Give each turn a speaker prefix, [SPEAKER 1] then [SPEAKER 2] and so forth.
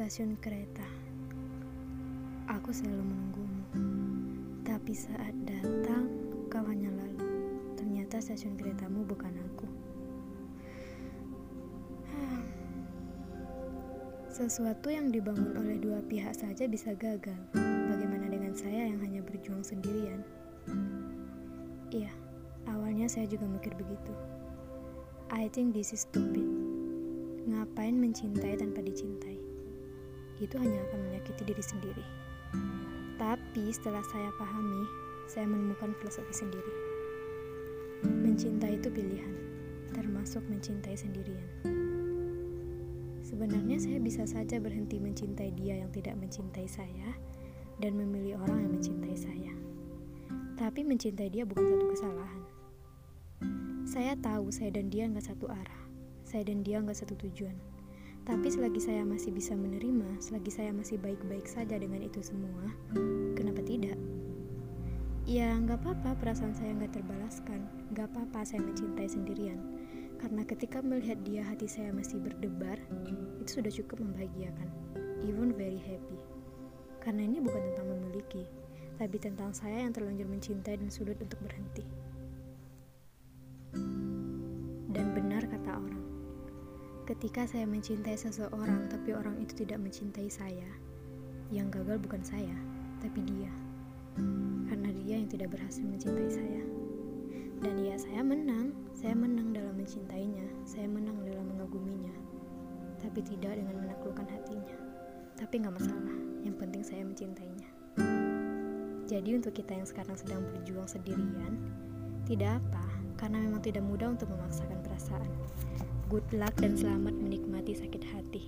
[SPEAKER 1] stasiun kereta. Aku selalu menunggumu. Tapi saat datang, kau hanya lalu. Ternyata stasiun keretamu bukan aku. Sesuatu yang dibangun oleh dua pihak saja bisa gagal. Bagaimana dengan saya yang hanya berjuang sendirian? Iya, awalnya saya juga mikir begitu. I think this is stupid. Ngapain mencintai tanpa dicintai? Itu hanya akan menyakiti diri sendiri. Tapi setelah saya pahami, saya menemukan filosofi sendiri. Mencintai itu pilihan, termasuk mencintai sendirian. Sebenarnya saya bisa saja berhenti mencintai dia yang tidak mencintai saya dan memilih orang yang mencintai saya. Tapi mencintai dia bukan satu kesalahan. Saya tahu saya dan dia nggak satu arah. Saya dan dia nggak satu tujuan. Tapi selagi saya masih bisa menerima, selagi saya masih baik-baik saja dengan itu semua, kenapa tidak? Ya nggak apa-apa perasaan saya nggak terbalaskan. Nggak apa-apa saya mencintai sendirian. Karena ketika melihat dia hati saya masih berdebar, itu sudah cukup membahagiakan. Even very happy. Karena ini bukan tentang memiliki, tapi tentang saya yang terlanjur mencintai dan sulit untuk berhenti. Ketika saya mencintai seseorang tapi orang itu tidak mencintai saya, yang gagal bukan saya, tapi dia. Karena dia yang tidak berhasil mencintai saya. Dan ya saya menang, saya menang dalam mencintainya, saya menang dalam mengaguminya. Tapi tidak dengan menaklukkan hatinya. Tapi nggak masalah, yang penting saya mencintainya. Jadi untuk kita yang sekarang sedang berjuang sendirian, tidak apa, karena memang tidak mudah untuk memaksakan perasaan. Good luck dan selamat menikmati sakit hati.